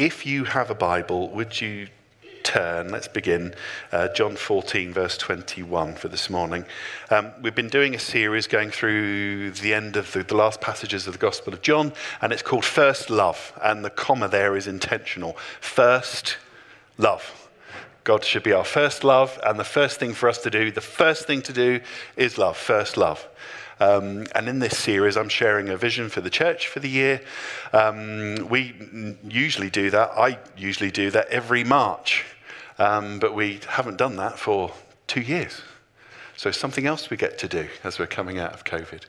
if you have a Bible, would you turn? Let's begin. Uh, John 14, verse 21 for this morning. Um, we've been doing a series going through the end of the, the last passages of the Gospel of John, and it's called First Love. And the comma there is intentional. First love. God should be our first love, and the first thing for us to do, the first thing to do is love, first love. Um, and in this series, I'm sharing a vision for the church for the year. Um, we usually do that. I usually do that every March, um, but we haven't done that for two years. So, something else we get to do as we're coming out of COVID.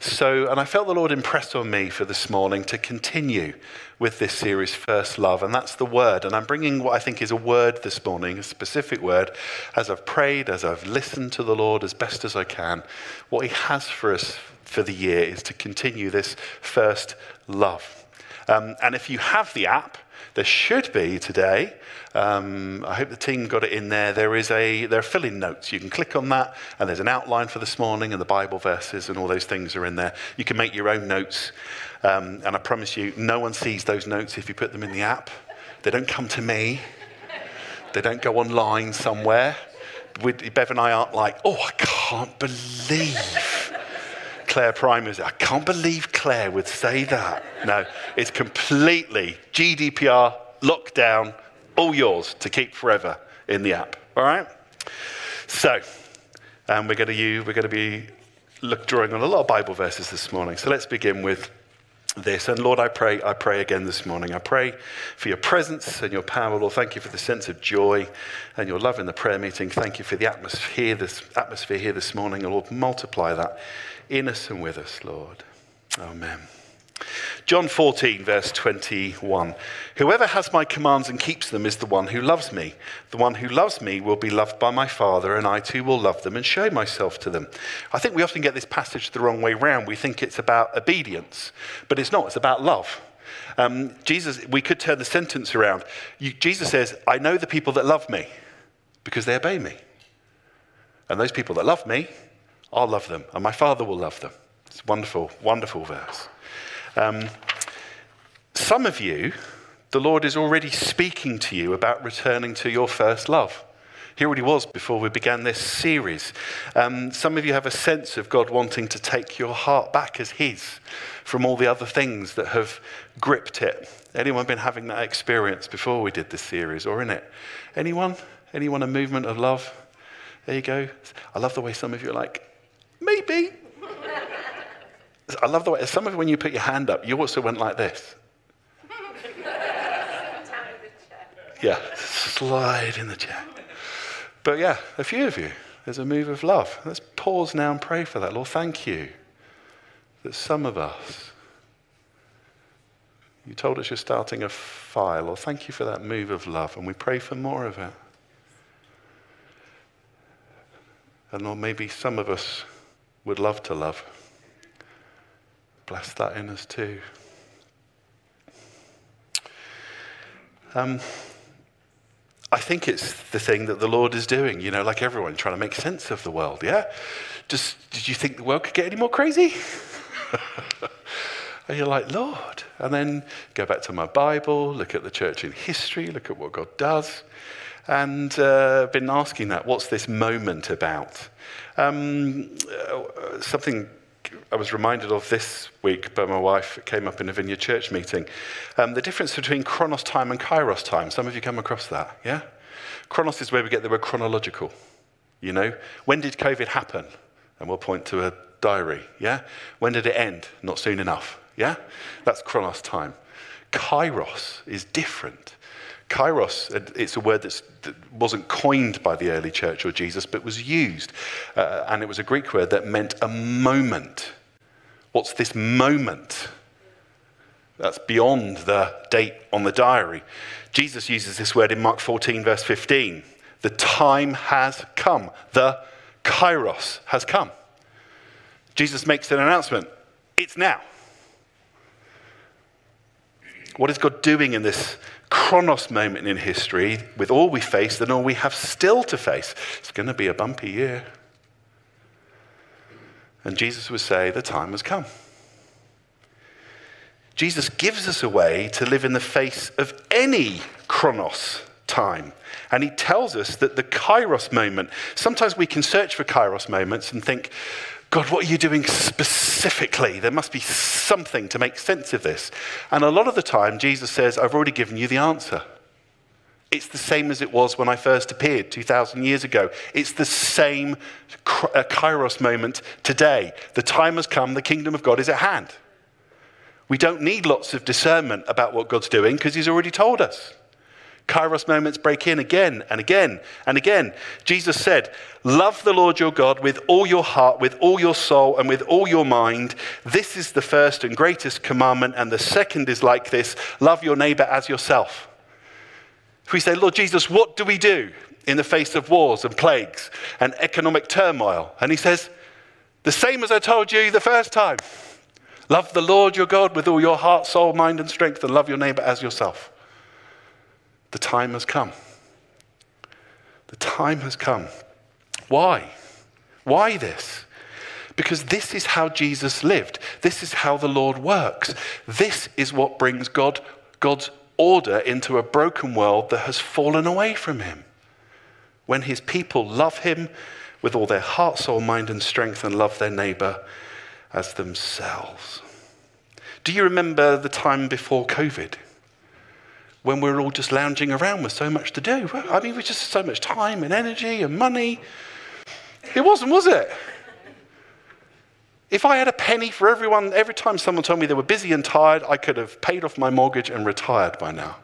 So, and I felt the Lord impress on me for this morning to continue with this series, First Love, and that's the word. And I'm bringing what I think is a word this morning, a specific word, as I've prayed, as I've listened to the Lord as best as I can. What He has for us for the year is to continue this first love. Um, and if you have the app, there should be today. Um, I hope the team got it in there. There is a there are fill-in notes. You can click on that, and there's an outline for this morning, and the Bible verses, and all those things are in there. You can make your own notes, um, and I promise you, no one sees those notes if you put them in the app. They don't come to me. They don't go online somewhere. Bev and I aren't like, oh, I can't believe Claire Primers. I can't believe Claire would say that. No, it's completely GDPR, lockdown, all yours to keep forever in the app. All right? So, um, we're going to use, we're going to be look, drawing on a lot of Bible verses this morning. So let's begin with this. And Lord, I pray, I pray again this morning. I pray for your presence and your power, Lord. Thank you for the sense of joy and your love in the prayer meeting. Thank you for the atmosphere, this atmosphere here this morning. And Lord, multiply that in us and with us, Lord. Amen. John 14, verse 21. Whoever has my commands and keeps them is the one who loves me. The one who loves me will be loved by my Father, and I too will love them and show myself to them. I think we often get this passage the wrong way round. We think it's about obedience, but it's not, it's about love. Um, Jesus, we could turn the sentence around. You, Jesus says, I know the people that love me because they obey me. And those people that love me, I'll love them, and my Father will love them. It's a wonderful, wonderful verse. Um, some of you, the Lord is already speaking to you about returning to your first love. He already was before we began this series. Um, some of you have a sense of God wanting to take your heart back as His from all the other things that have gripped it. Anyone been having that experience before we did this series or in it? Anyone? Anyone a movement of love? There you go. I love the way some of you are like, Maybe. I love the way, some of you, when you put your hand up, you also went like this. yeah, slide in the chair. But yeah, a few of you, there's a move of love. Let's pause now and pray for that. Lord, thank you that some of us, you told us you're starting a fire. Lord, thank you for that move of love, and we pray for more of it. And Lord, maybe some of us would love to love. Bless that in us too. Um, I think it's the thing that the Lord is doing, you know, like everyone trying to make sense of the world, yeah? Just, did you think the world could get any more crazy? and you're like, Lord. And then go back to my Bible, look at the church in history, look at what God does. And uh, been asking that, what's this moment about? Um, uh, something I was reminded of this week by my wife. It came up in a Vineyard Church meeting. Um, the difference between chronos time and kairos time. Some of you come across that, yeah? Chronos is where we get the word chronological. You know, when did COVID happen? And we'll point to a diary, yeah? When did it end? Not soon enough, yeah? That's chronos time. Kairos is different. Kairos, it's a word that wasn't coined by the early church or Jesus, but was used. Uh, and it was a Greek word that meant a moment. What's this moment? That's beyond the date on the diary. Jesus uses this word in Mark 14, verse 15. The time has come. The kairos has come. Jesus makes an announcement. It's now. What is God doing in this chronos moment in history with all we face and all we have still to face. It's going to be a bumpy year. And Jesus would say, The time has come. Jesus gives us a way to live in the face of any chronos time. And he tells us that the kairos moment, sometimes we can search for kairos moments and think, God, what are you doing specifically? There must be something to make sense of this. And a lot of the time, Jesus says, I've already given you the answer. It's the same as it was when I first appeared 2,000 years ago. It's the same uh, kairos moment today. The time has come, the kingdom of God is at hand. We don't need lots of discernment about what God's doing because He's already told us. Kairos moments break in again and again and again. Jesus said, Love the Lord your God with all your heart, with all your soul, and with all your mind. This is the first and greatest commandment, and the second is like this love your neighbor as yourself. If we say, Lord Jesus, what do we do in the face of wars and plagues and economic turmoil? And he says, The same as I told you the first time. Love the Lord your God with all your heart, soul, mind, and strength, and love your neighbor as yourself. The time has come. The time has come. Why? Why this? Because this is how Jesus lived. This is how the Lord works. This is what brings God, God's order into a broken world that has fallen away from him. When his people love him with all their heart, soul, mind, and strength and love their neighbor as themselves. Do you remember the time before COVID? When we're all just lounging around with so much to do. I mean, with just so much time and energy and money. It wasn't, was it? If I had a penny for everyone, every time someone told me they were busy and tired, I could have paid off my mortgage and retired by now.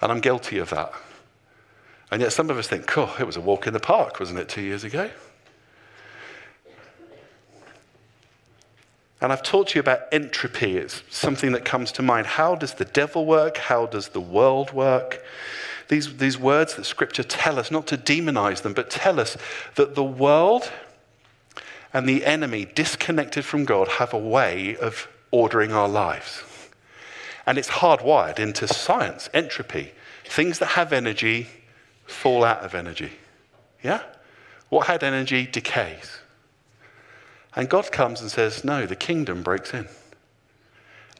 And I'm guilty of that. And yet some of us think, oh, it was a walk in the park, wasn't it, two years ago? And I've taught you about entropy. It's something that comes to mind. How does the devil work? How does the world work? These, these words that scripture tell us, not to demonize them, but tell us that the world and the enemy, disconnected from God, have a way of ordering our lives. And it's hardwired into science, entropy. Things that have energy fall out of energy. Yeah? What had energy decays. And God comes and says, No, the kingdom breaks in.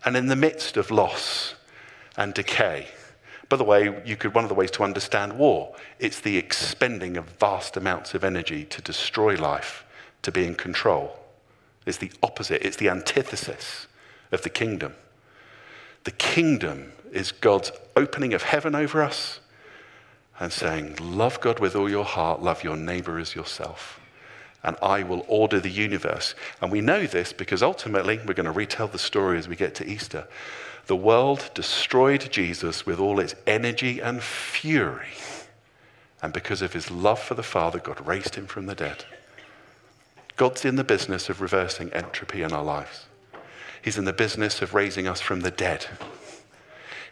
And in the midst of loss and decay, by the way, you could, one of the ways to understand war, it's the expending of vast amounts of energy to destroy life, to be in control. It's the opposite, it's the antithesis of the kingdom. The kingdom is God's opening of heaven over us and saying, Love God with all your heart, love your neighbor as yourself and I will order the universe. And we know this because ultimately, we're going to retell the story as we get to Easter. The world destroyed Jesus with all its energy and fury. And because of his love for the Father, God raised him from the dead. God's in the business of reversing entropy in our lives. He's in the business of raising us from the dead.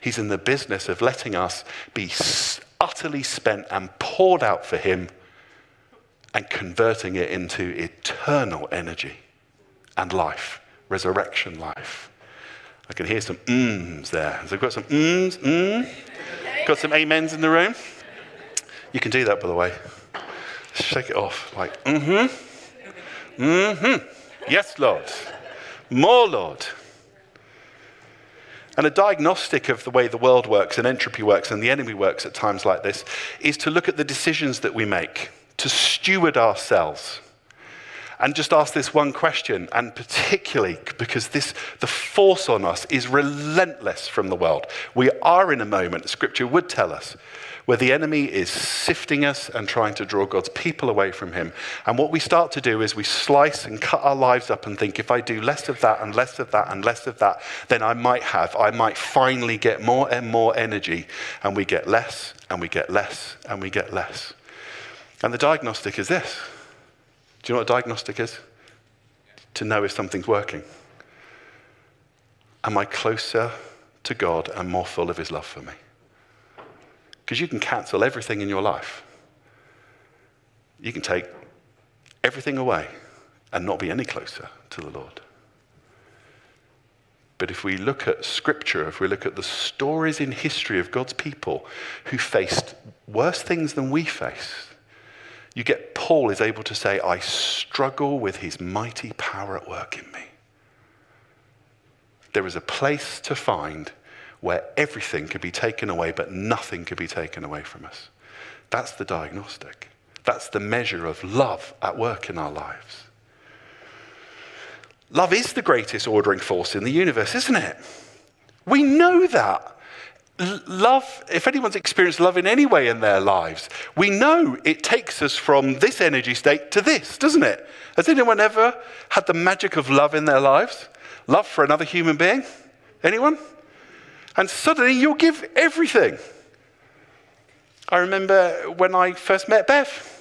He's in the business of letting us be utterly spent and poured out for him and converting it into eternal energy and life, resurrection life. I can hear some mms there. So got some mms? Mm? Got some amens in the room? You can do that, by the way. Shake it off. Like, mm hmm. Mm hmm. Yes, Lord. More, Lord. And a diagnostic of the way the world works and entropy works and the enemy works at times like this is to look at the decisions that we make to steward ourselves and just ask this one question, and particularly because this, the force on us is relentless from the world. We are in a moment, Scripture would tell us, where the enemy is sifting us and trying to draw God's people away from Him. And what we start to do is we slice and cut our lives up and think, if I do less of that and less of that and less of that, then I might have, I might finally get more and more energy. And we get less and we get less and we get less. And the diagnostic is this. Do you know what a diagnostic is? To know if something's working. Am I closer to God and more full of His love for me? Because you can cancel everything in your life. You can take everything away and not be any closer to the Lord. But if we look at scripture, if we look at the stories in history of God's people who faced worse things than we face, you get Paul is able to say, I struggle with his mighty power at work in me. there is a place to find where everything could be taken away, but nothing could be taken away from us. That's the diagnostic. That's the measure of love at work in our lives. Love is the greatest ordering force in the universe, isn't it? We know that. Love, if anyone's experienced love in any way in their lives, we know it takes us from this energy state to this, doesn't it? Has anyone ever had the magic of love in their lives? Love for another human being? Anyone? And suddenly you'll give everything. I remember when I first met Bev.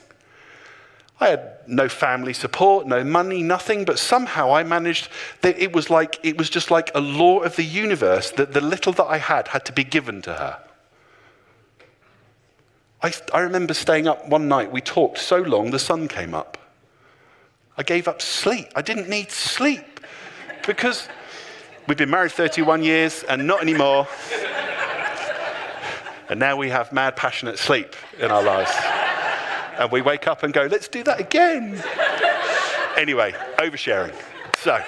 I had no family support, no money, nothing, but somehow I managed that it was like it was just like a law of the universe that the little that I had had to be given to her. I, I remember staying up one night, we talked so long, the sun came up. I gave up sleep. I didn't need sleep because we've been married 31 years and not anymore. and now we have mad, passionate sleep in our lives and we wake up and go, let's do that again. anyway, oversharing. So,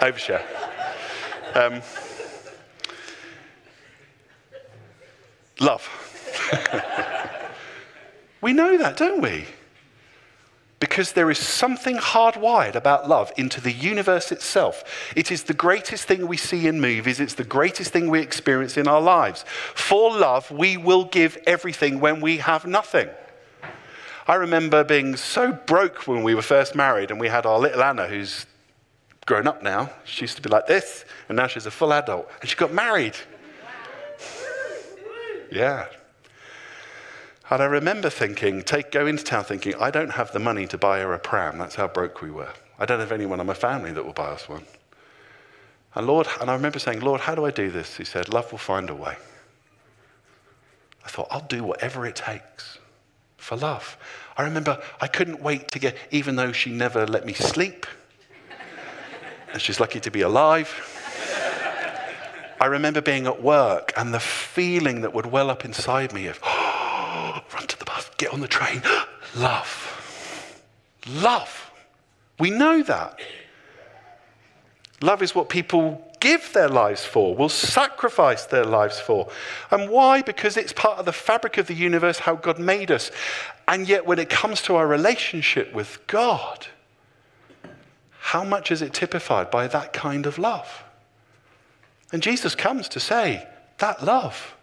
overshare. Um, love. we know that, don't we? Because there is something hardwired about love into the universe itself. It is the greatest thing we see in movies, it's the greatest thing we experience in our lives. For love, we will give everything when we have nothing. I remember being so broke when we were first married, and we had our little Anna, who's grown up now. She used to be like this, and now she's a full adult, and she got married. Yeah. And I remember thinking, take, go into town thinking, I don't have the money to buy her a pram. That's how broke we were. I don't have anyone in my family that will buy us one. And Lord, and I remember saying, Lord, how do I do this? He said, Love will find a way. I thought, I'll do whatever it takes for love. I remember I couldn't wait to get, even though she never let me sleep, and she's lucky to be alive. I remember being at work and the feeling that would well up inside me of, oh, run to the bus, get on the train, love. Love. We know that. Love is what people give their lives for, will sacrifice their lives for. And why? Because it's part of the fabric of the universe, how God made us. And yet, when it comes to our relationship with God, how much is it typified by that kind of love? And Jesus comes to say, that love.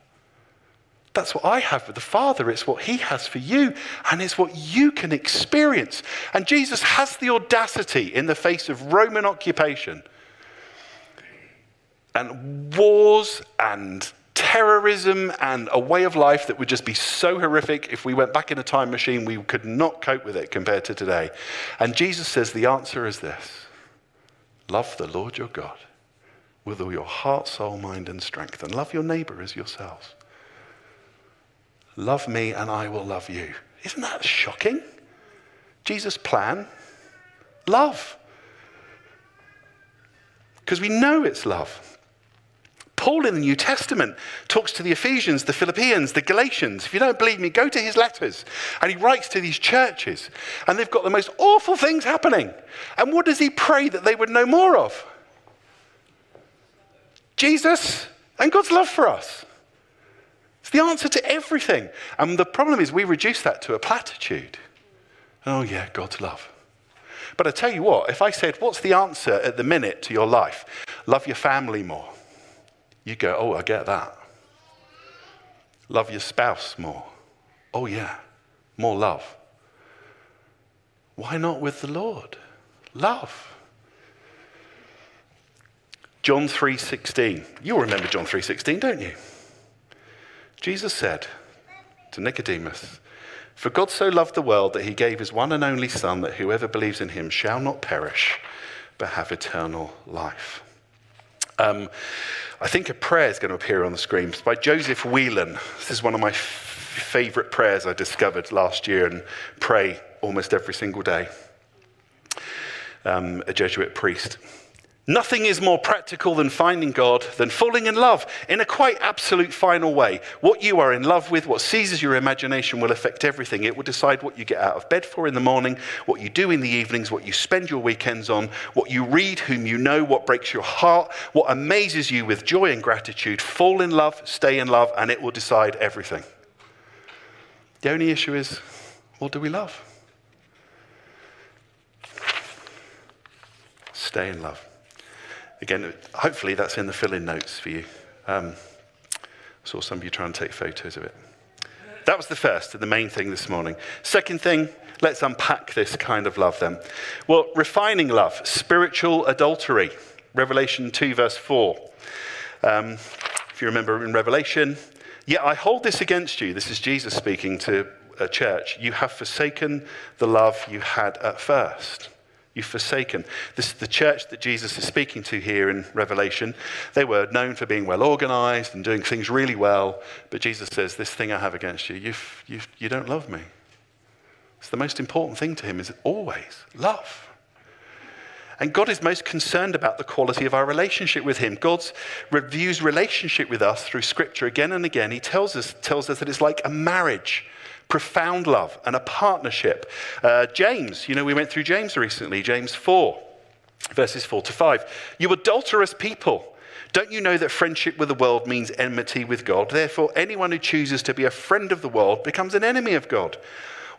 That's what I have with the Father. It's what He has for you, and it's what you can experience. And Jesus has the audacity in the face of Roman occupation and wars and terrorism and a way of life that would just be so horrific if we went back in a time machine, we could not cope with it compared to today. And Jesus says the answer is this love the Lord your God with all your heart, soul, mind, and strength, and love your neighbor as yourselves. Love me, and I will love you. Isn't that shocking? Jesus' plan love. Because we know it's love. Paul in the New Testament talks to the Ephesians, the Philippians, the Galatians. If you don't believe me, go to his letters. And he writes to these churches, and they've got the most awful things happening. And what does he pray that they would know more of? Jesus and God's love for us. It's the answer to everything. And the problem is, we reduce that to a platitude. Oh, yeah, God's love. But I tell you what, if I said, What's the answer at the minute to your life? Love your family more you go, oh, I get that. Love your spouse more. Oh, yeah, more love. Why not with the Lord? Love. John 3:16. You'll remember John 3:16, don't you? Jesus said to Nicodemus, "For God so loved the world that he gave his one and only son that whoever believes in him shall not perish but have eternal life." Um, I think a prayer is going to appear on the screen. It's by Joseph Whelan. This is one of my f- favorite prayers I discovered last year and pray almost every single day. Um, a Jesuit priest. Nothing is more practical than finding God, than falling in love in a quite absolute final way. What you are in love with, what seizes your imagination, will affect everything. It will decide what you get out of bed for in the morning, what you do in the evenings, what you spend your weekends on, what you read, whom you know, what breaks your heart, what amazes you with joy and gratitude. Fall in love, stay in love, and it will decide everything. The only issue is what do we love? Stay in love. Again, hopefully that's in the fill in notes for you. Um, saw some of you try and take photos of it. That was the first and the main thing this morning. Second thing, let's unpack this kind of love then. Well, refining love, spiritual adultery. Revelation 2, verse 4. Um, if you remember in Revelation, yet I hold this against you. This is Jesus speaking to a church. You have forsaken the love you had at first. You've forsaken. This, is the church that Jesus is speaking to here in Revelation, they were known for being well organized and doing things really well. But Jesus says, This thing I have against you, you've, you've, you don't love me. It's the most important thing to him is always love. And God is most concerned about the quality of our relationship with Him. God reviews relationship with us through Scripture again and again. He tells us, tells us that it's like a marriage profound love and a partnership. Uh, James, you know, we went through James recently, James 4, verses 4 to 5. You adulterous people. Don't you know that friendship with the world means enmity with God? Therefore, anyone who chooses to be a friend of the world becomes an enemy of God.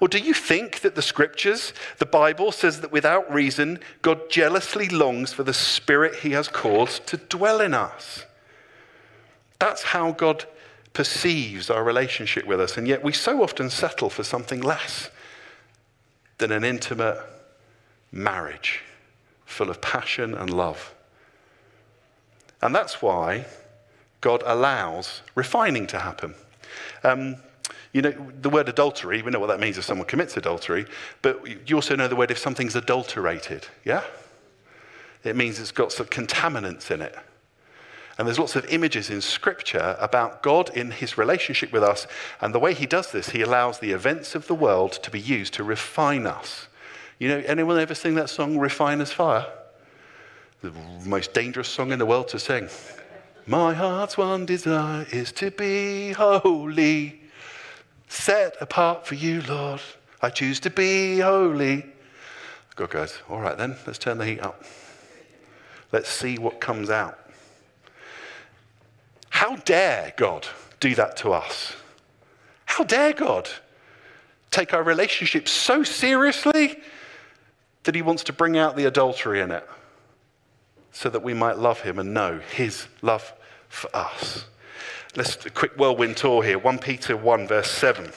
Or do you think that the scriptures, the Bible, says that without reason, God jealously longs for the spirit he has caused to dwell in us? That's how God perceives our relationship with us, and yet we so often settle for something less than an intimate marriage full of passion and love. And that's why God allows refining to happen. Um, you know, the word adultery, we know what that means if someone commits adultery, but you also know the word if something's adulterated, yeah? It means it's got some contaminants in it. And there's lots of images in Scripture about God in his relationship with us. And the way he does this, he allows the events of the world to be used to refine us. You know, anyone ever sing that song, Refiner's Fire? The most dangerous song in the world to sing. My heart's one desire is to be holy, set apart for you, Lord. I choose to be holy. God goes, all right then, let's turn the heat up. Let's see what comes out. How dare God do that to us? How dare God take our relationship so seriously that he wants to bring out the adultery in it so that we might love him and know his love for us? Let's do a quick whirlwind tour here. 1 Peter 1, verse 7.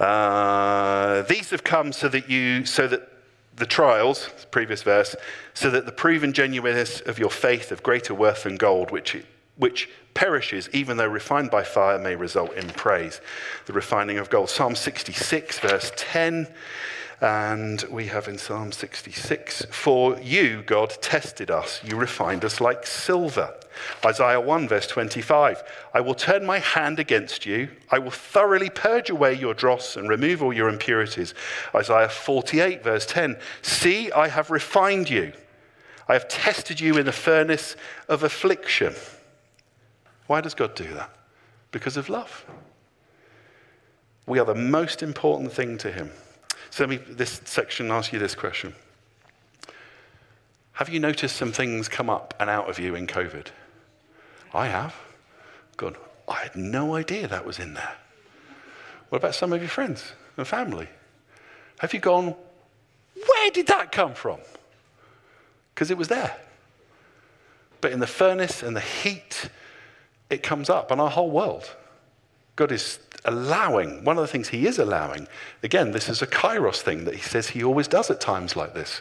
Uh, these have come so that you, so that the trials, previous verse, so that the proven genuineness of your faith of greater worth than gold, which which perishes, even though refined by fire may result in praise. The refining of gold. Psalm 66, verse 10. And we have in Psalm 66, For you, God, tested us. You refined us like silver. Isaiah 1, verse 25, I will turn my hand against you. I will thoroughly purge away your dross and remove all your impurities. Isaiah 48, verse 10, See, I have refined you. I have tested you in the furnace of affliction. Why does God do that? Because of love. We are the most important thing to Him. So let me, this section, ask you this question. Have you noticed some things come up and out of you in COVID? I have. God, I had no idea that was in there. What about some of your friends and family? Have you gone, where did that come from? Because it was there. But in the furnace and the heat it comes up on our whole world. God is allowing, one of the things He is allowing, again, this is a kairos thing that He says He always does at times like this,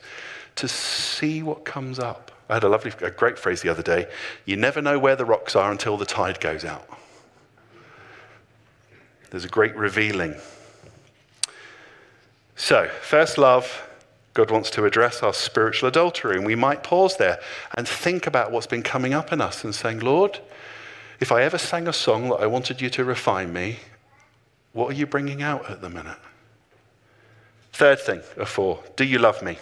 to see what comes up. I had a lovely, a great phrase the other day you never know where the rocks are until the tide goes out. There's a great revealing. So, first love, God wants to address our spiritual adultery, and we might pause there and think about what's been coming up in us and saying, Lord, if I ever sang a song that I wanted you to refine me, what are you bringing out at the minute? Third thing of four, do you love me?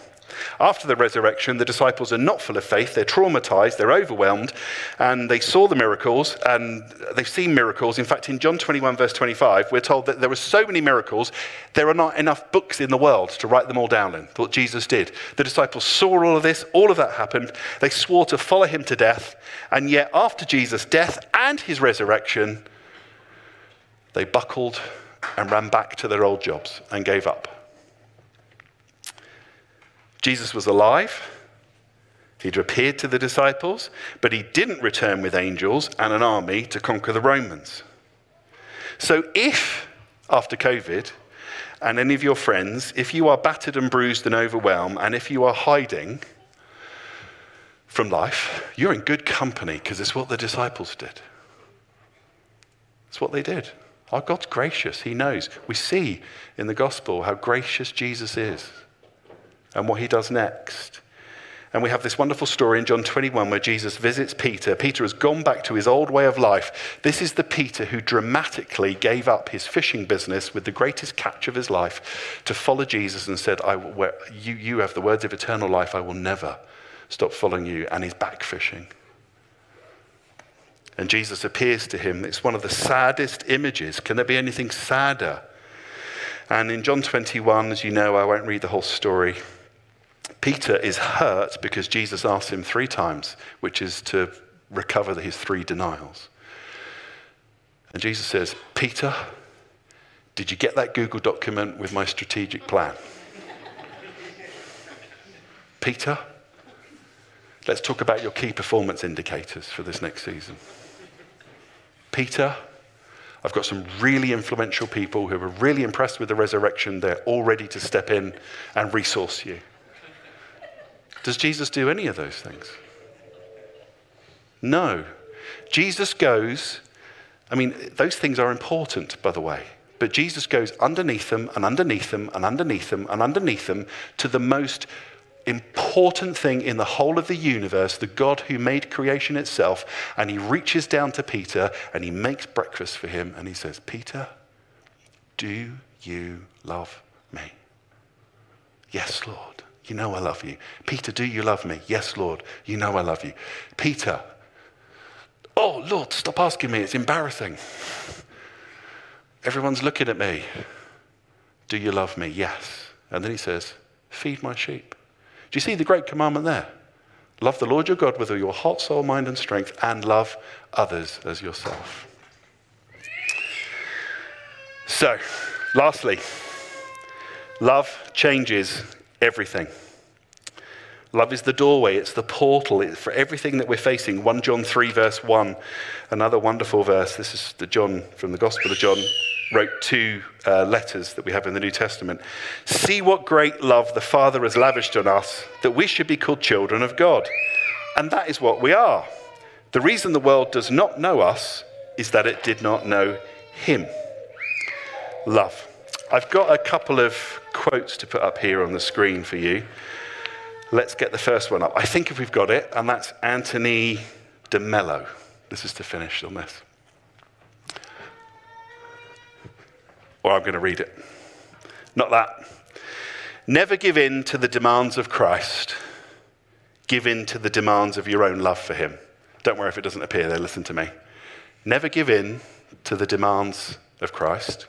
After the resurrection, the disciples are not full of faith. They're traumatized, they're overwhelmed, and they saw the miracles, and they've seen miracles. In fact, in John 21, verse 25, we're told that there were so many miracles, there are not enough books in the world to write them all down in, what Jesus did. The disciples saw all of this, all of that happened. They swore to follow him to death, and yet after Jesus' death and his resurrection, they buckled and ran back to their old jobs and gave up. Jesus was alive. He'd appeared to the disciples, but he didn't return with angels and an army to conquer the Romans. So, if after COVID, and any of your friends, if you are battered and bruised and overwhelmed, and if you are hiding from life, you're in good company because it's what the disciples did. It's what they did. Our God's gracious. He knows. We see in the gospel how gracious Jesus is and what he does next. And we have this wonderful story in John 21 where Jesus visits Peter. Peter has gone back to his old way of life. This is the Peter who dramatically gave up his fishing business with the greatest catch of his life to follow Jesus and said, you, you have the words of eternal life. I will never stop following you. And he's back fishing. And Jesus appears to him. It's one of the saddest images. Can there be anything sadder? And in John 21, as you know, I won't read the whole story. Peter is hurt because Jesus asks him three times, which is to recover his three denials. And Jesus says, Peter, did you get that Google document with my strategic plan? Peter, let's talk about your key performance indicators for this next season. Peter, I've got some really influential people who are really impressed with the resurrection. They're all ready to step in and resource you. Does Jesus do any of those things? No. Jesus goes, I mean, those things are important, by the way, but Jesus goes underneath them and underneath them and underneath them and underneath them to the most important thing in the whole of the universe, the God who made creation itself, and he reaches down to Peter and he makes breakfast for him and he says, Peter, do you love me? Yes, Lord. You know I love you. Peter, do you love me? Yes, Lord. You know I love you. Peter, oh, Lord, stop asking me. It's embarrassing. Everyone's looking at me. Do you love me? Yes. And then he says, Feed my sheep. Do you see the great commandment there? Love the Lord your God with all your heart, soul, mind, and strength, and love others as yourself. So, lastly, love changes everything. Love is the doorway, it's the portal it's for everything that we're facing. 1 John 3, verse 1, another wonderful verse. This is the John from the Gospel of John, wrote two uh, letters that we have in the New Testament. See what great love the Father has lavished on us that we should be called children of God. And that is what we are. The reason the world does not know us is that it did not know Him. Love. I've got a couple of quotes to put up here on the screen for you. Let's get the first one up. I think if we've got it, and that's Anthony de Mello. This is to finish on this. Or I'm going to read it. Not that. Never give in to the demands of Christ. Give in to the demands of your own love for him. Don't worry if it doesn't appear there, listen to me. Never give in to the demands of Christ.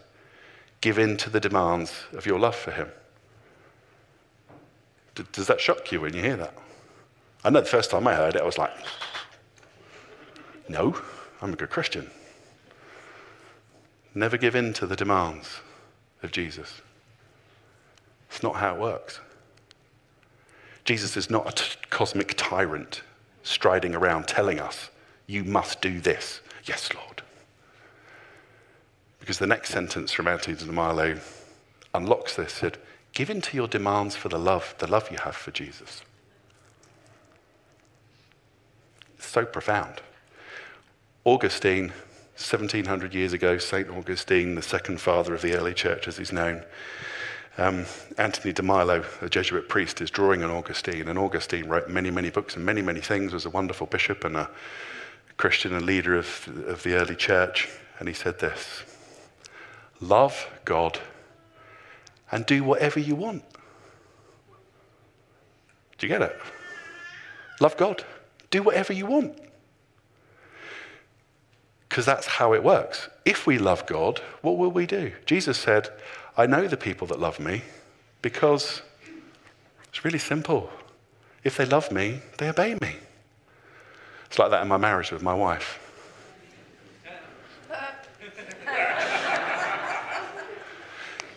Give in to the demands of your love for him. Does that shock you when you hear that? I know the first time I heard it, I was like, no, I'm a good Christian. Never give in to the demands of Jesus. It's not how it works. Jesus is not a t- cosmic tyrant striding around telling us, you must do this. Yes, Lord. Because the next sentence from Anthony de Mello unlocks this. Said, give in to your demands for the love, the love you have for Jesus. It's so profound. Augustine 1700 years ago, St. Augustine, the second father of the early church as he's known. Um, Anthony de Mello, a Jesuit priest, is drawing on Augustine, and Augustine wrote many, many books and many, many things, was a wonderful bishop and a Christian and leader of, of the early church. And he said this Love God and do whatever you want. Do you get it? Love God. Do whatever you want. Because that's how it works. If we love God, what will we do? Jesus said, I know the people that love me because it's really simple. If they love me, they obey me. It's like that in my marriage with my wife.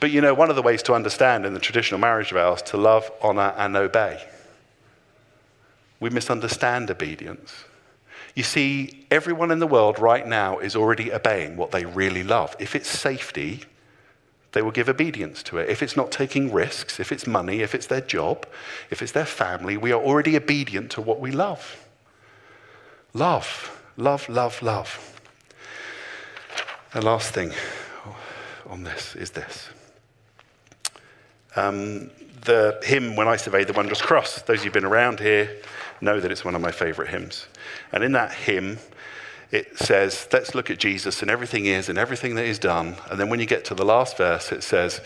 But you know, one of the ways to understand in the traditional marriage vows to love, honor, and obey. We misunderstand obedience. You see, everyone in the world right now is already obeying what they really love. If it's safety, they will give obedience to it. If it's not taking risks, if it's money, if it's their job, if it's their family, we are already obedient to what we love. Love, love, love, love. The last thing on this is this. Um, the hymn, When I Survey the Wondrous Cross, those who've been around here know that it's one of my favorite hymns. And in that hymn, it says, Let's look at Jesus and everything is and everything that is done. And then when you get to the last verse, it says,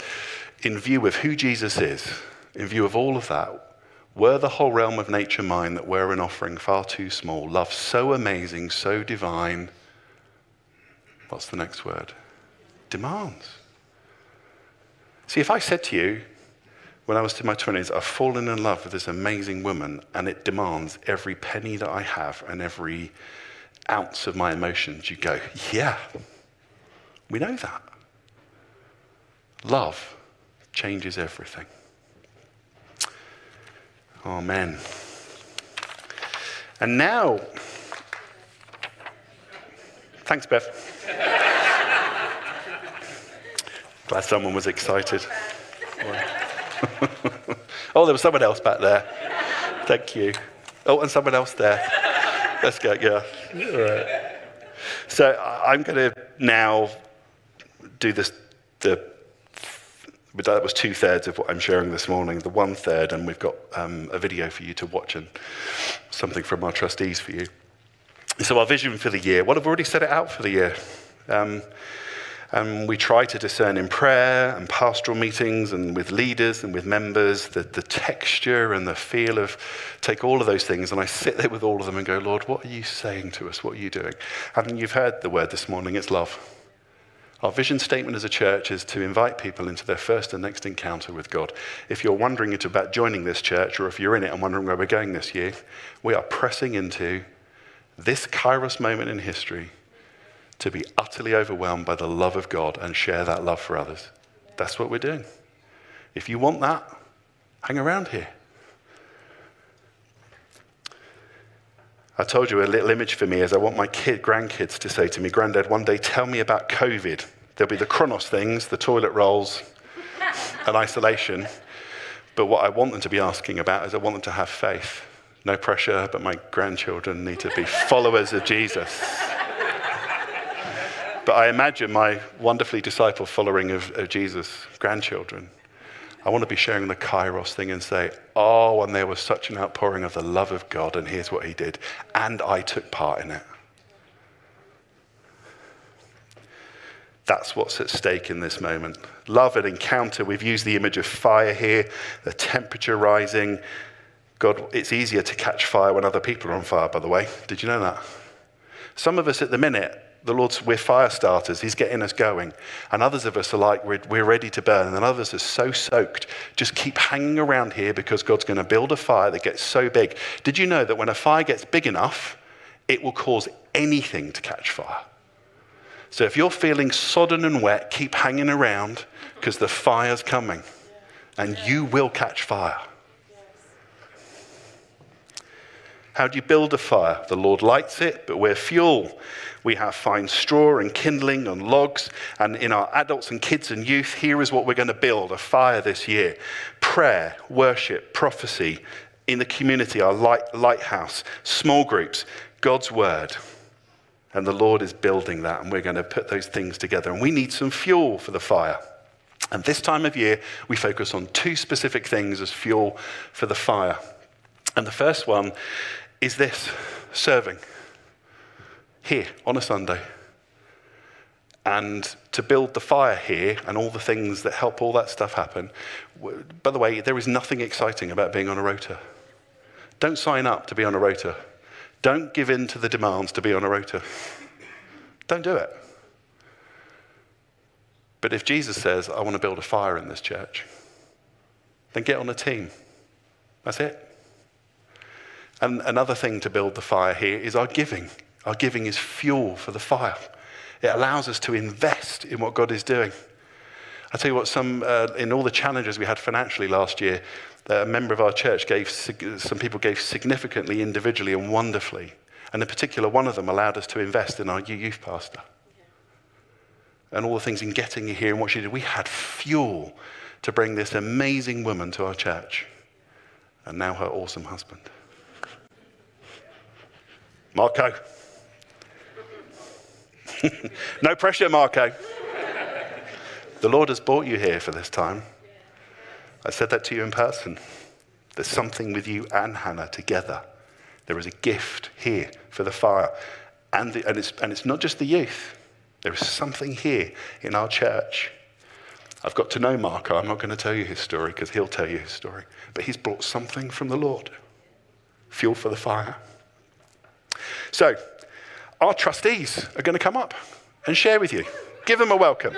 In view of who Jesus is, in view of all of that, were the whole realm of nature mine that were an offering far too small, love so amazing, so divine. What's the next word? Demands. See, if I said to you, when I was in my 20s, I've fallen in love with this amazing woman, and it demands every penny that I have and every ounce of my emotions, you go, yeah, we know that. Love changes everything. Amen. And now, thanks, Bev. Glad someone was excited. oh, there was someone else back there. Thank you. Oh, and someone else there. Let's go, yeah. All right. So I'm going to now do this, the but that was two thirds of what I'm sharing this morning. The one third, and we've got um, a video for you to watch and something from our trustees for you. So, our vision for the year, well, I've already set it out for the year. Um, and we try to discern in prayer and pastoral meetings and with leaders and with members the, the texture and the feel of, take all of those things. And I sit there with all of them and go, Lord, what are you saying to us? What are you doing? And you've heard the word this morning, it's love. Our vision statement as a church is to invite people into their first and next encounter with God. If you're wondering about joining this church, or if you're in it and wondering where we're going this year, we are pressing into this kairos moment in history to be utterly overwhelmed by the love of God and share that love for others. That's what we're doing. If you want that, hang around here. I told you a little image for me is I want my kid, grandkids to say to me, Granddad, one day tell me about COVID. There'll be the Chronos things, the toilet rolls, and isolation. But what I want them to be asking about is I want them to have faith. No pressure, but my grandchildren need to be followers of Jesus. But I imagine my wonderfully disciple following of, of Jesus' grandchildren I want to be sharing the Kairos thing and say, oh, and there was such an outpouring of the love of God, and here's what he did. And I took part in it. That's what's at stake in this moment. Love and encounter. We've used the image of fire here, the temperature rising. God, it's easier to catch fire when other people are on fire, by the way. Did you know that? Some of us at the minute the Lord's, we're fire starters. He's getting us going. And others of us are like, we're, we're ready to burn. And others are so soaked. Just keep hanging around here because God's going to build a fire that gets so big. Did you know that when a fire gets big enough, it will cause anything to catch fire? So if you're feeling sodden and wet, keep hanging around because the fire's coming and you will catch fire. How do you build a fire? The Lord lights it, but we're fuel. We have fine straw and kindling and logs. And in our adults and kids and youth, here is what we're going to build a fire this year prayer, worship, prophecy. In the community, our light, lighthouse, small groups, God's word. And the Lord is building that, and we're going to put those things together. And we need some fuel for the fire. And this time of year, we focus on two specific things as fuel for the fire. And the first one is this serving here on a Sunday. And to build the fire here and all the things that help all that stuff happen. By the way, there is nothing exciting about being on a rota. Don't sign up to be on a rota. Don't give in to the demands to be on a rota. Don't do it. But if Jesus says, I want to build a fire in this church, then get on a team. That's it. And another thing to build the fire here is our giving. Our giving is fuel for the fire. It allows us to invest in what God is doing. I tell you what, some, uh, in all the challenges we had financially last year, a member of our church gave, some people gave significantly, individually, and wonderfully. And in particular, one of them allowed us to invest in our youth pastor. And all the things in getting you here and what she did. We had fuel to bring this amazing woman to our church. And now her awesome husband. Marco. no pressure, Marco. The Lord has brought you here for this time. I said that to you in person. There's something with you and Hannah together. There is a gift here for the fire. And, the, and, it's, and it's not just the youth, there is something here in our church. I've got to know Marco. I'm not going to tell you his story because he'll tell you his story. But he's brought something from the Lord fuel for the fire. So, our trustees are going to come up and share with you. Give them a welcome.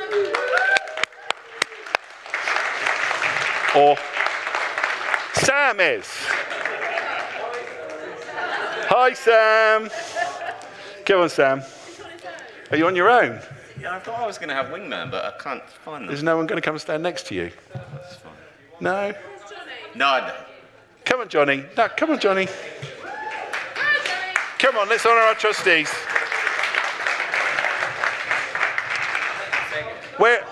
Or Sam is. Hi, Sam. Go on, Sam. Are you on your own? Yeah, I thought I was going to have wingman, but I can't find them. Is no one going to come stand next to you? That's fine. No? No, I don't. Come on, Johnny. No, come on, Johnny. Come on, let's honour our trustees. Where?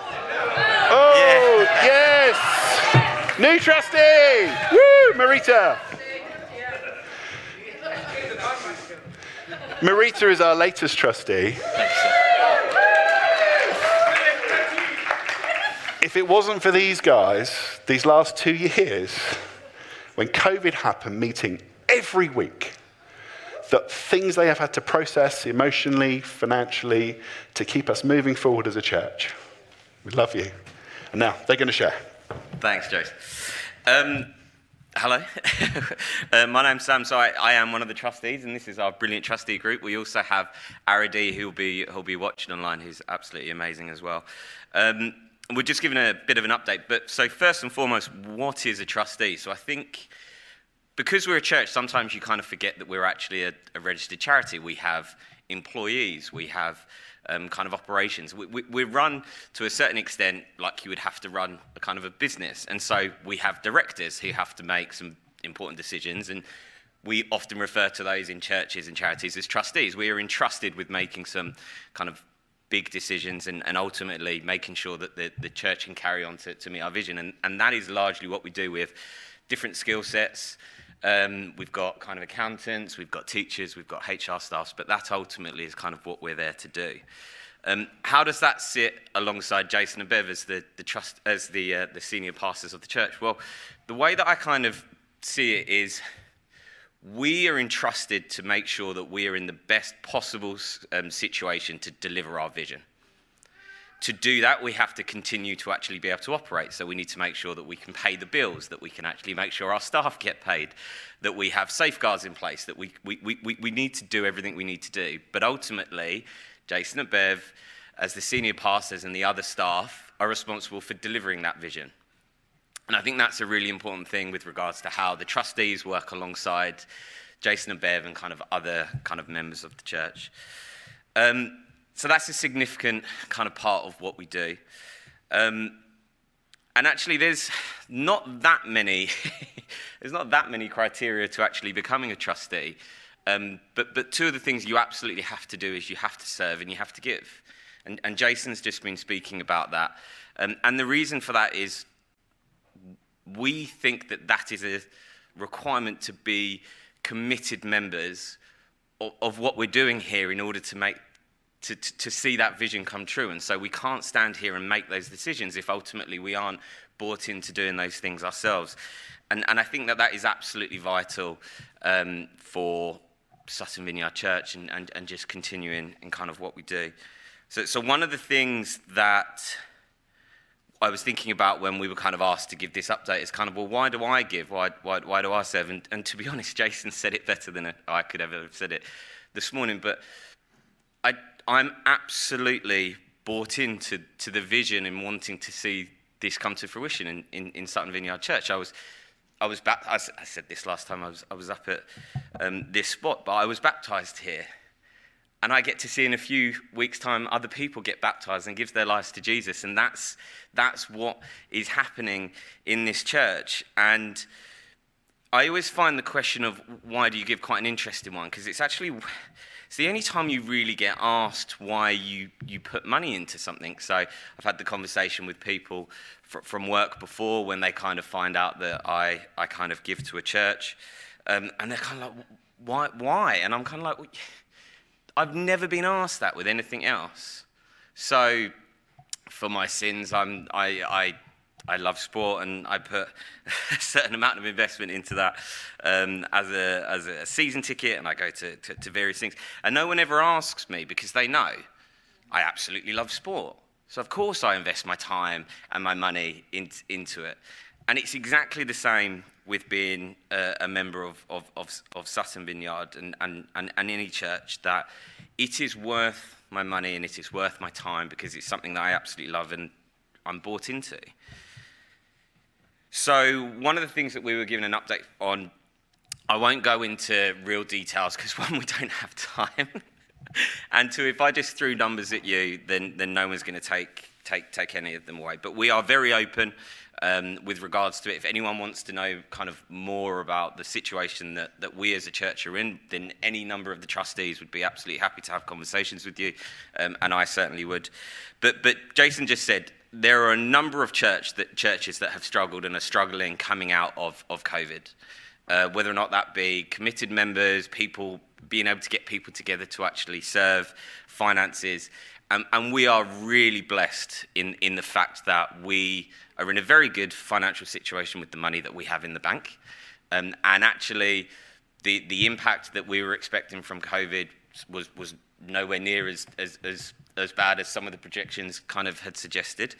Oh, yeah. yes! New trustee! Woo, Marita. Marita is our latest trustee. If it wasn't for these guys, these last two years, when COVID happened, meeting every week, that things they have had to process emotionally, financially, to keep us moving forward as a church. We love you. And now they're going to share. Thanks, Joyce. Um, hello, uh, my name's Sam. So I, I, am one of the trustees, and this is our brilliant trustee group. We also have Aradi, who'll be who'll be watching online, who's absolutely amazing as well. Um, we're just giving a bit of an update. But so first and foremost, what is a trustee? So I think because we're a church, sometimes you kind of forget that we're actually a, a registered charity. We have employees, we have um, kind of operations. We, we, we, run to a certain extent like you would have to run a kind of a business. And so we have directors who have to make some important decisions. And we often refer to those in churches and charities as trustees. We are entrusted with making some kind of big decisions and, and ultimately making sure that the, the church can carry on to, to meet our vision. And, and that is largely what we do with different skill sets. Um, we've got kind of accountants, we've got teachers, we've got HR staffs, but that ultimately is kind of what we're there to do. Um, how does that sit alongside Jason and Bev as the, the trust as the uh, the senior pastors of the church? Well, the way that I kind of see it is we are entrusted to make sure that we are in the best possible um, situation to deliver our vision to do that, we have to continue to actually be able to operate. So we need to make sure that we can pay the bills, that we can actually make sure our staff get paid, that we have safeguards in place, that we, we, we, we need to do everything we need to do. But ultimately, Jason and Bev, as the senior pastors and the other staff, are responsible for delivering that vision. And I think that's a really important thing with regards to how the trustees work alongside Jason and Bev and kind of other kind of members of the church. Um, so that's a significant kind of part of what we do. Um, and actually, there's not that many. there's not that many criteria to actually becoming a trustee. Um, but, but two of the things you absolutely have to do is you have to serve and you have to give. And, and Jason's just been speaking about that. Um, and the reason for that is we think that that is a requirement to be committed members of, of what we're doing here in order to make to, to, see that vision come true. And so we can't stand here and make those decisions if ultimately we aren't bought into doing those things ourselves. And, and I think that that is absolutely vital um, for Sutton Vineyard Church and, and, and just continuing in kind of what we do. So, so one of the things that I was thinking about when we were kind of asked to give this update. is kind of, well, why do I give? Why, why, why do I serve? And, and to be honest, Jason said it better than I could ever have said it this morning. But I, I'm absolutely bought into to the vision and wanting to see this come to fruition in, in, in Sutton Vineyard Church. I was, I was baptized, I said this last time I was, I was up at um, this spot, but I was baptized here. And I get to see in a few weeks' time other people get baptized and give their lives to Jesus. And that's, that's what is happening in this church. And I always find the question of why do you give quite an interesting one because it's actually it's the only time you really get asked why you, you put money into something. So I've had the conversation with people fr- from work before when they kind of find out that I, I kind of give to a church. Um, and they're kind of like, why? why? And I'm kind of like, well, I've never been asked that with anything else. So for my sins, I'm, I, I, I love sport and I put a certain amount of investment into that um, as, a, as a season ticket and I go to, to, to various things. And no one ever asks me because they know I absolutely love sport. So, of course, I invest my time and my money in, into it. And it's exactly the same with being a, a member of, of, of, of, Sutton Vineyard and, and, and, and any church that it is worth my money and it is worth my time because it's something that I absolutely love and I'm bought into. So, one of the things that we were given an update on, I won't go into real details because one, we don't have time. and two, if I just threw numbers at you, then, then no one's going to take, take, take any of them away. But we are very open um, with regards to it. If anyone wants to know kind of more about the situation that, that we as a church are in, then any number of the trustees would be absolutely happy to have conversations with you, um, and I certainly would. But, but Jason just said there are a number of church that, churches that have struggled and are struggling coming out of, of COVID. Uh, whether or not that be committed members, people being able to get people together to actually serve, finances. Um, and we are really blessed in, in the fact that we are in a very good financial situation with the money that we have in the bank. Um, and actually, the, the impact that we were expecting from COVID was, was nowhere near as, as, as, as bad as some of the projections kind of had suggested.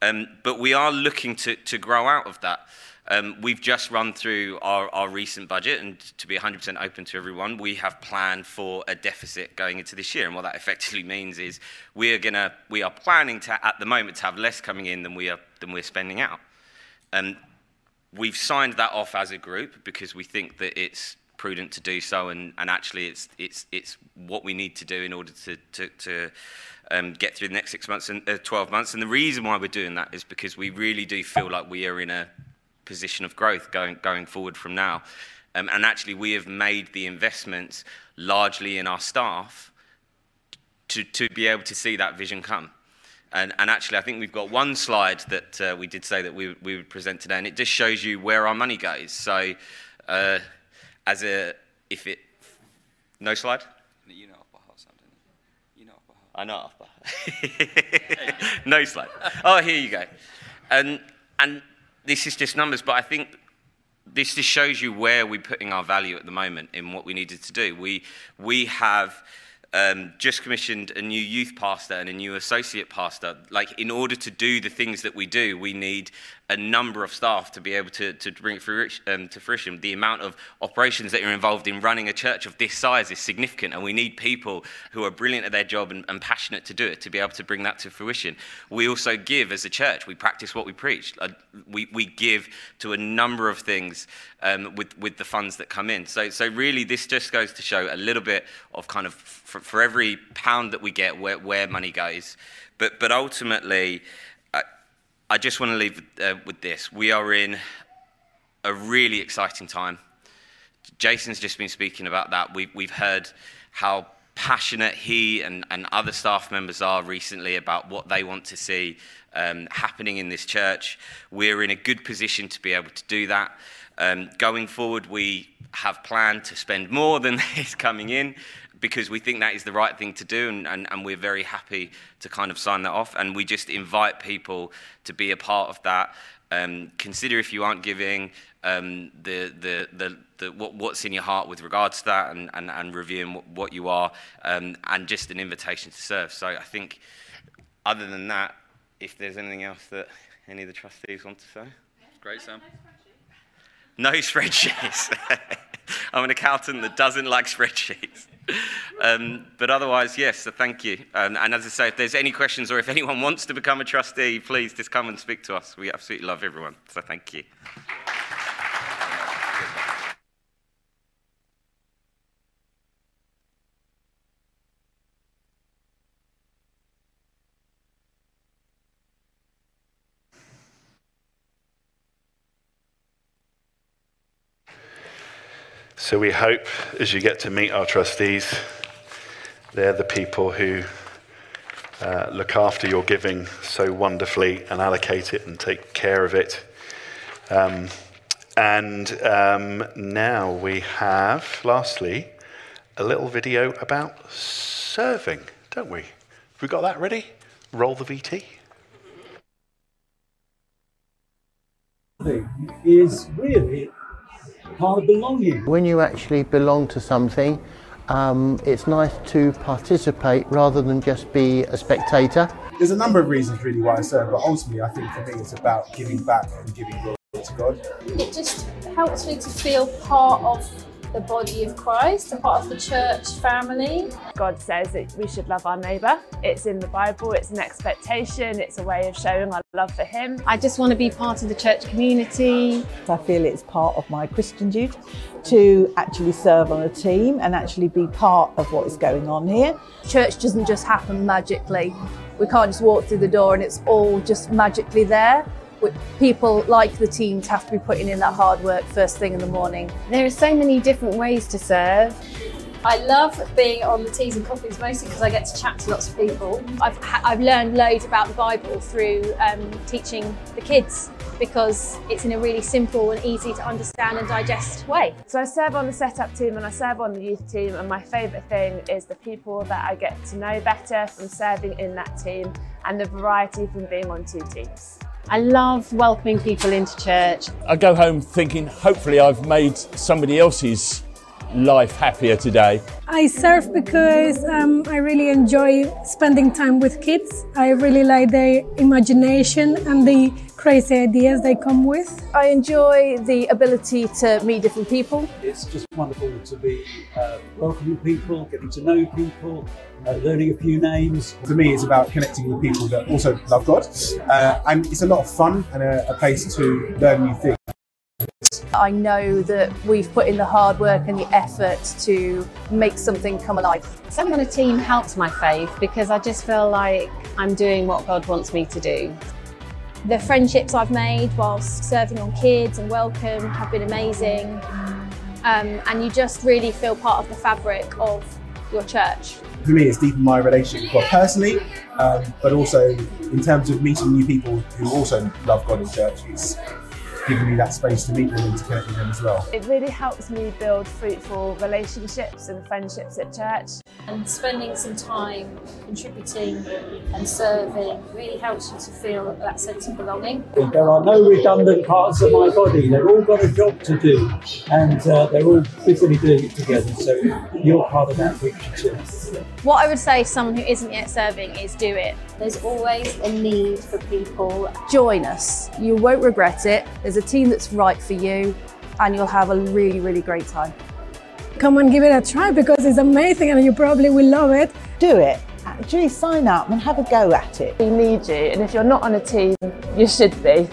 Um, but we are looking to, to grow out of that. Um, we've just run through our, our recent budget, and to be 100% open to everyone, we have planned for a deficit going into this year. And what that effectively means is we are gonna, we are planning to, at the moment, to have less coming in than we are than we're spending out. And we've signed that off as a group because we think that it's prudent to do so, and, and actually, it's it's it's what we need to do in order to to, to um, get through the next six months and uh, 12 months. And the reason why we're doing that is because we really do feel like we are in a position of growth going, going forward from now. Um, and actually, we have made the investments largely in our staff to, to be able to see that vision come. And, and actually, I think we've got one slide that uh, we did say that we, we would present today, and it just shows you where our money goes. So, uh, as a, if it, no slide? You know You know I know no slide. Oh, here you go. And, and this is just numbers, but I think this just shows you where we're putting our value at the moment in what we needed to do. We, we have um, just commissioned a new youth pastor and a new associate pastor. Like, in order to do the things that we do, we need a number of staff to be able to, to bring it through, um, to fruition. The amount of operations that you're involved in running a church of this size is significant, and we need people who are brilliant at their job and, and passionate to do it to be able to bring that to fruition. We also give as a church, we practice what we preach. Uh, we, we give to a number of things um, with, with the funds that come in. So, so, really, this just goes to show a little bit of kind of for, for every pound that we get, where, where money goes. But, but ultimately, I just want to leave uh, with this. We are in a really exciting time. Jason's just been speaking about that. We, we've heard how passionate he and, and other staff members are recently about what they want to see um, happening in this church. We're in a good position to be able to do that. Um, going forward, we have planned to spend more than is coming in because we think that is the right thing to do, and, and, and, we're very happy to kind of sign that off. And we just invite people to be a part of that. Um, consider if you aren't giving um, the, the, the, the, what, what's in your heart with regards to that and, and, and reviewing what, what you are, um, and just an invitation to serve. So I think, other than that, if there's anything else that any of the trustees want to say. Great, Sam. No spreadsheets. I'm an accountant that doesn't like spreadsheets. Um, but otherwise, yes, so thank you. Um, and as I say, if there's any questions or if anyone wants to become a trustee, please just come and speak to us. We absolutely love everyone. So thank you. So we hope as you get to meet our trustees, they're the people who uh, look after your giving so wonderfully and allocate it and take care of it. Um, and um, now we have, lastly, a little video about serving, don't we? Have we got that ready? Roll the VT. Is really part of belonging. When you actually belong to something, um, it's nice to participate rather than just be a spectator. There's a number of reasons really why I serve, but ultimately I think for me it's about giving back and giving glory to God. It just helps me to feel part of the body of Christ, a part of the church family. God says that we should love our neighbour. It's in the Bible, it's an expectation, it's a way of showing our love for Him. I just want to be part of the church community. I feel it's part of my Christian duty to actually serve on a team and actually be part of what is going on here. Church doesn't just happen magically. We can't just walk through the door and it's all just magically there people like the teams have to be putting in that hard work first thing in the morning. There are so many different ways to serve. I love being on the teas and coffees mostly because I get to chat to lots of people. I've, I've learned loads about the Bible through um, teaching the kids because it's in a really simple and easy to understand and digest way. So I serve on the setup team and I serve on the youth team and my favourite thing is the people that I get to know better from serving in that team and the variety from being on two teams. I love welcoming people into church. I go home thinking, hopefully, I've made somebody else's life happier today. I serve because um, I really enjoy spending time with kids. I really like their imagination and the crazy ideas they come with. I enjoy the ability to meet different people. It's just wonderful to be uh, welcoming people, getting to know people, uh, learning a few names. For me, it's about connecting with people that also love God. Uh, and it's a lot of fun and a, a place to learn new things. I know that we've put in the hard work and the effort to make something come alive. Serving on a team helps my faith because I just feel like I'm doing what God wants me to do. The friendships I've made whilst serving on kids and welcome have been amazing. Um, and you just really feel part of the fabric of your church. For me, it's deepened my relationship with God personally, um, but also in terms of meeting new people who also love God in church. It's giving me that space to meet them and to connect with them as well. It really helps me build fruitful relationships and friendships at church. And spending some time contributing and serving really helps you to feel that sense of belonging. There are no redundant parts of my body. They've all got a job to do and uh, they're all busily doing it together. So you're part of that picture too. What I would say to someone who isn't yet serving is do it. There's always a need for people. Join us. You won't regret it. There's a team that's right for you and you'll have a really, really great time. Come and give it a try because it's amazing and you probably will love it. Do it. Actually sign up and have a go at it. We need you and if you're not on a team, you should be.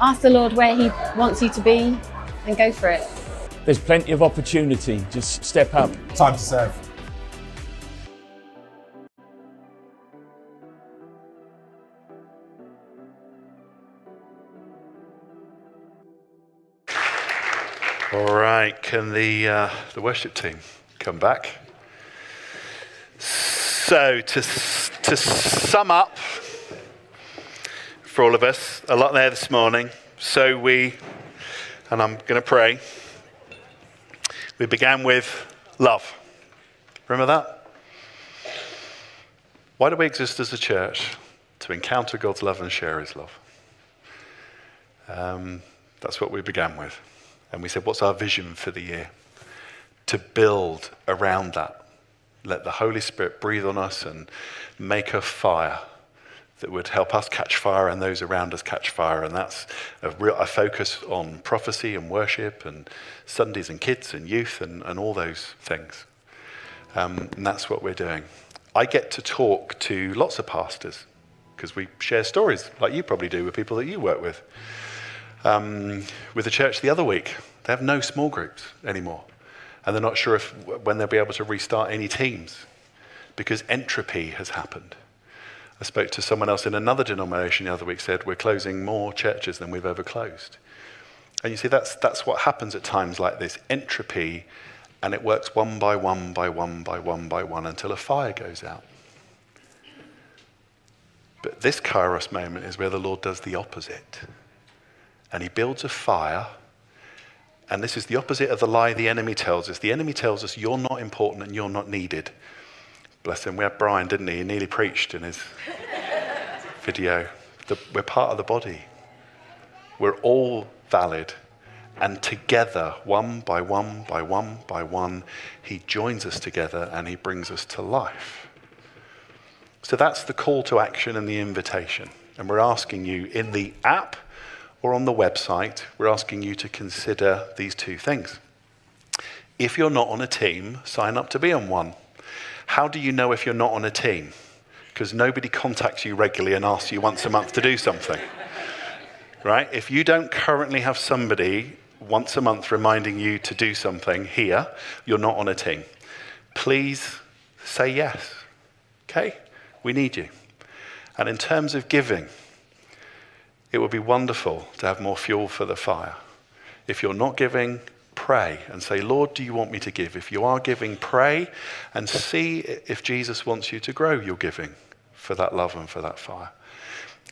Ask the Lord where He wants you to be and go for it. There's plenty of opportunity. Just step up. Time to serve. All right, can the, uh, the worship team come back? So, to, to sum up for all of us, a lot there this morning. So, we, and I'm going to pray, we began with love. Remember that? Why do we exist as a church? To encounter God's love and share his love. Um, that's what we began with. And we said, What's our vision for the year? To build around that. Let the Holy Spirit breathe on us and make a fire that would help us catch fire and those around us catch fire. And that's a, real, a focus on prophecy and worship and Sundays and kids and youth and, and all those things. Um, and that's what we're doing. I get to talk to lots of pastors because we share stories like you probably do with people that you work with. Um, with the church the other week, they have no small groups anymore. And they're not sure if when they'll be able to restart any teams because entropy has happened. I spoke to someone else in another denomination the other week, said, We're closing more churches than we've ever closed. And you see, that's, that's what happens at times like this entropy, and it works one by one by one by one by one until a fire goes out. But this Kairos moment is where the Lord does the opposite. And he builds a fire. And this is the opposite of the lie the enemy tells us. The enemy tells us you're not important and you're not needed. Bless him. We had Brian, didn't he? He nearly preached in his video. The, we're part of the body. We're all valid. And together, one by one by one by one, he joins us together and he brings us to life. So that's the call to action and the invitation. And we're asking you in the app or on the website, we're asking you to consider these two things. If you're not on a team, sign up to be on one. How do you know if you're not on a team? Because nobody contacts you regularly and asks you once a month to do something. Right? If you don't currently have somebody once a month reminding you to do something here, you're not on a team. Please say yes. Okay? We need you. And in terms of giving, it would be wonderful to have more fuel for the fire. If you're not giving, pray and say, Lord, do you want me to give? If you are giving, pray and see if Jesus wants you to grow your giving for that love and for that fire.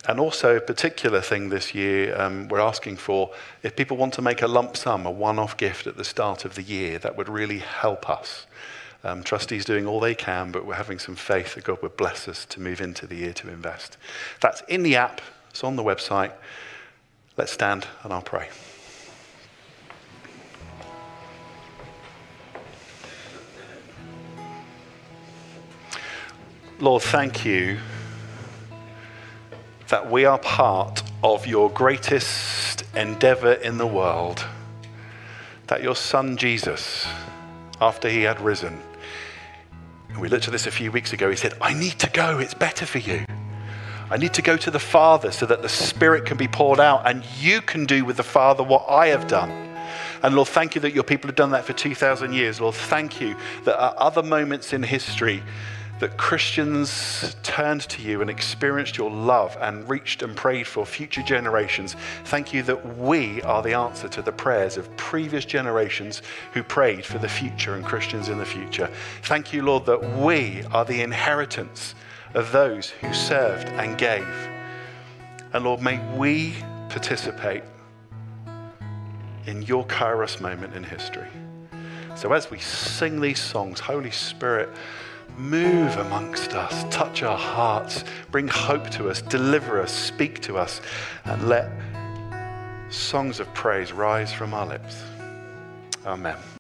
And also, a particular thing this year, um, we're asking for if people want to make a lump sum, a one off gift at the start of the year, that would really help us. Um, trustees doing all they can, but we're having some faith that God would bless us to move into the year to invest. That's in the app, it's on the website. Let's stand and I'll pray. Lord, thank you that we are part of your greatest endeavor in the world. That your son Jesus, after he had risen, and we looked at this a few weeks ago, he said, I need to go, it's better for you. I need to go to the Father so that the Spirit can be poured out and you can do with the Father what I have done. And Lord, thank you that your people have done that for 2,000 years. Lord, thank you that at other moments in history, that Christians turned to you and experienced your love and reached and prayed for future generations. Thank you that we are the answer to the prayers of previous generations who prayed for the future and Christians in the future. Thank you, Lord, that we are the inheritance of those who served and gave. And Lord, may we participate in your Kairos moment in history. So as we sing these songs, Holy Spirit, move amongst us, touch our hearts, bring hope to us, deliver us, speak to us, and let songs of praise rise from our lips. Amen.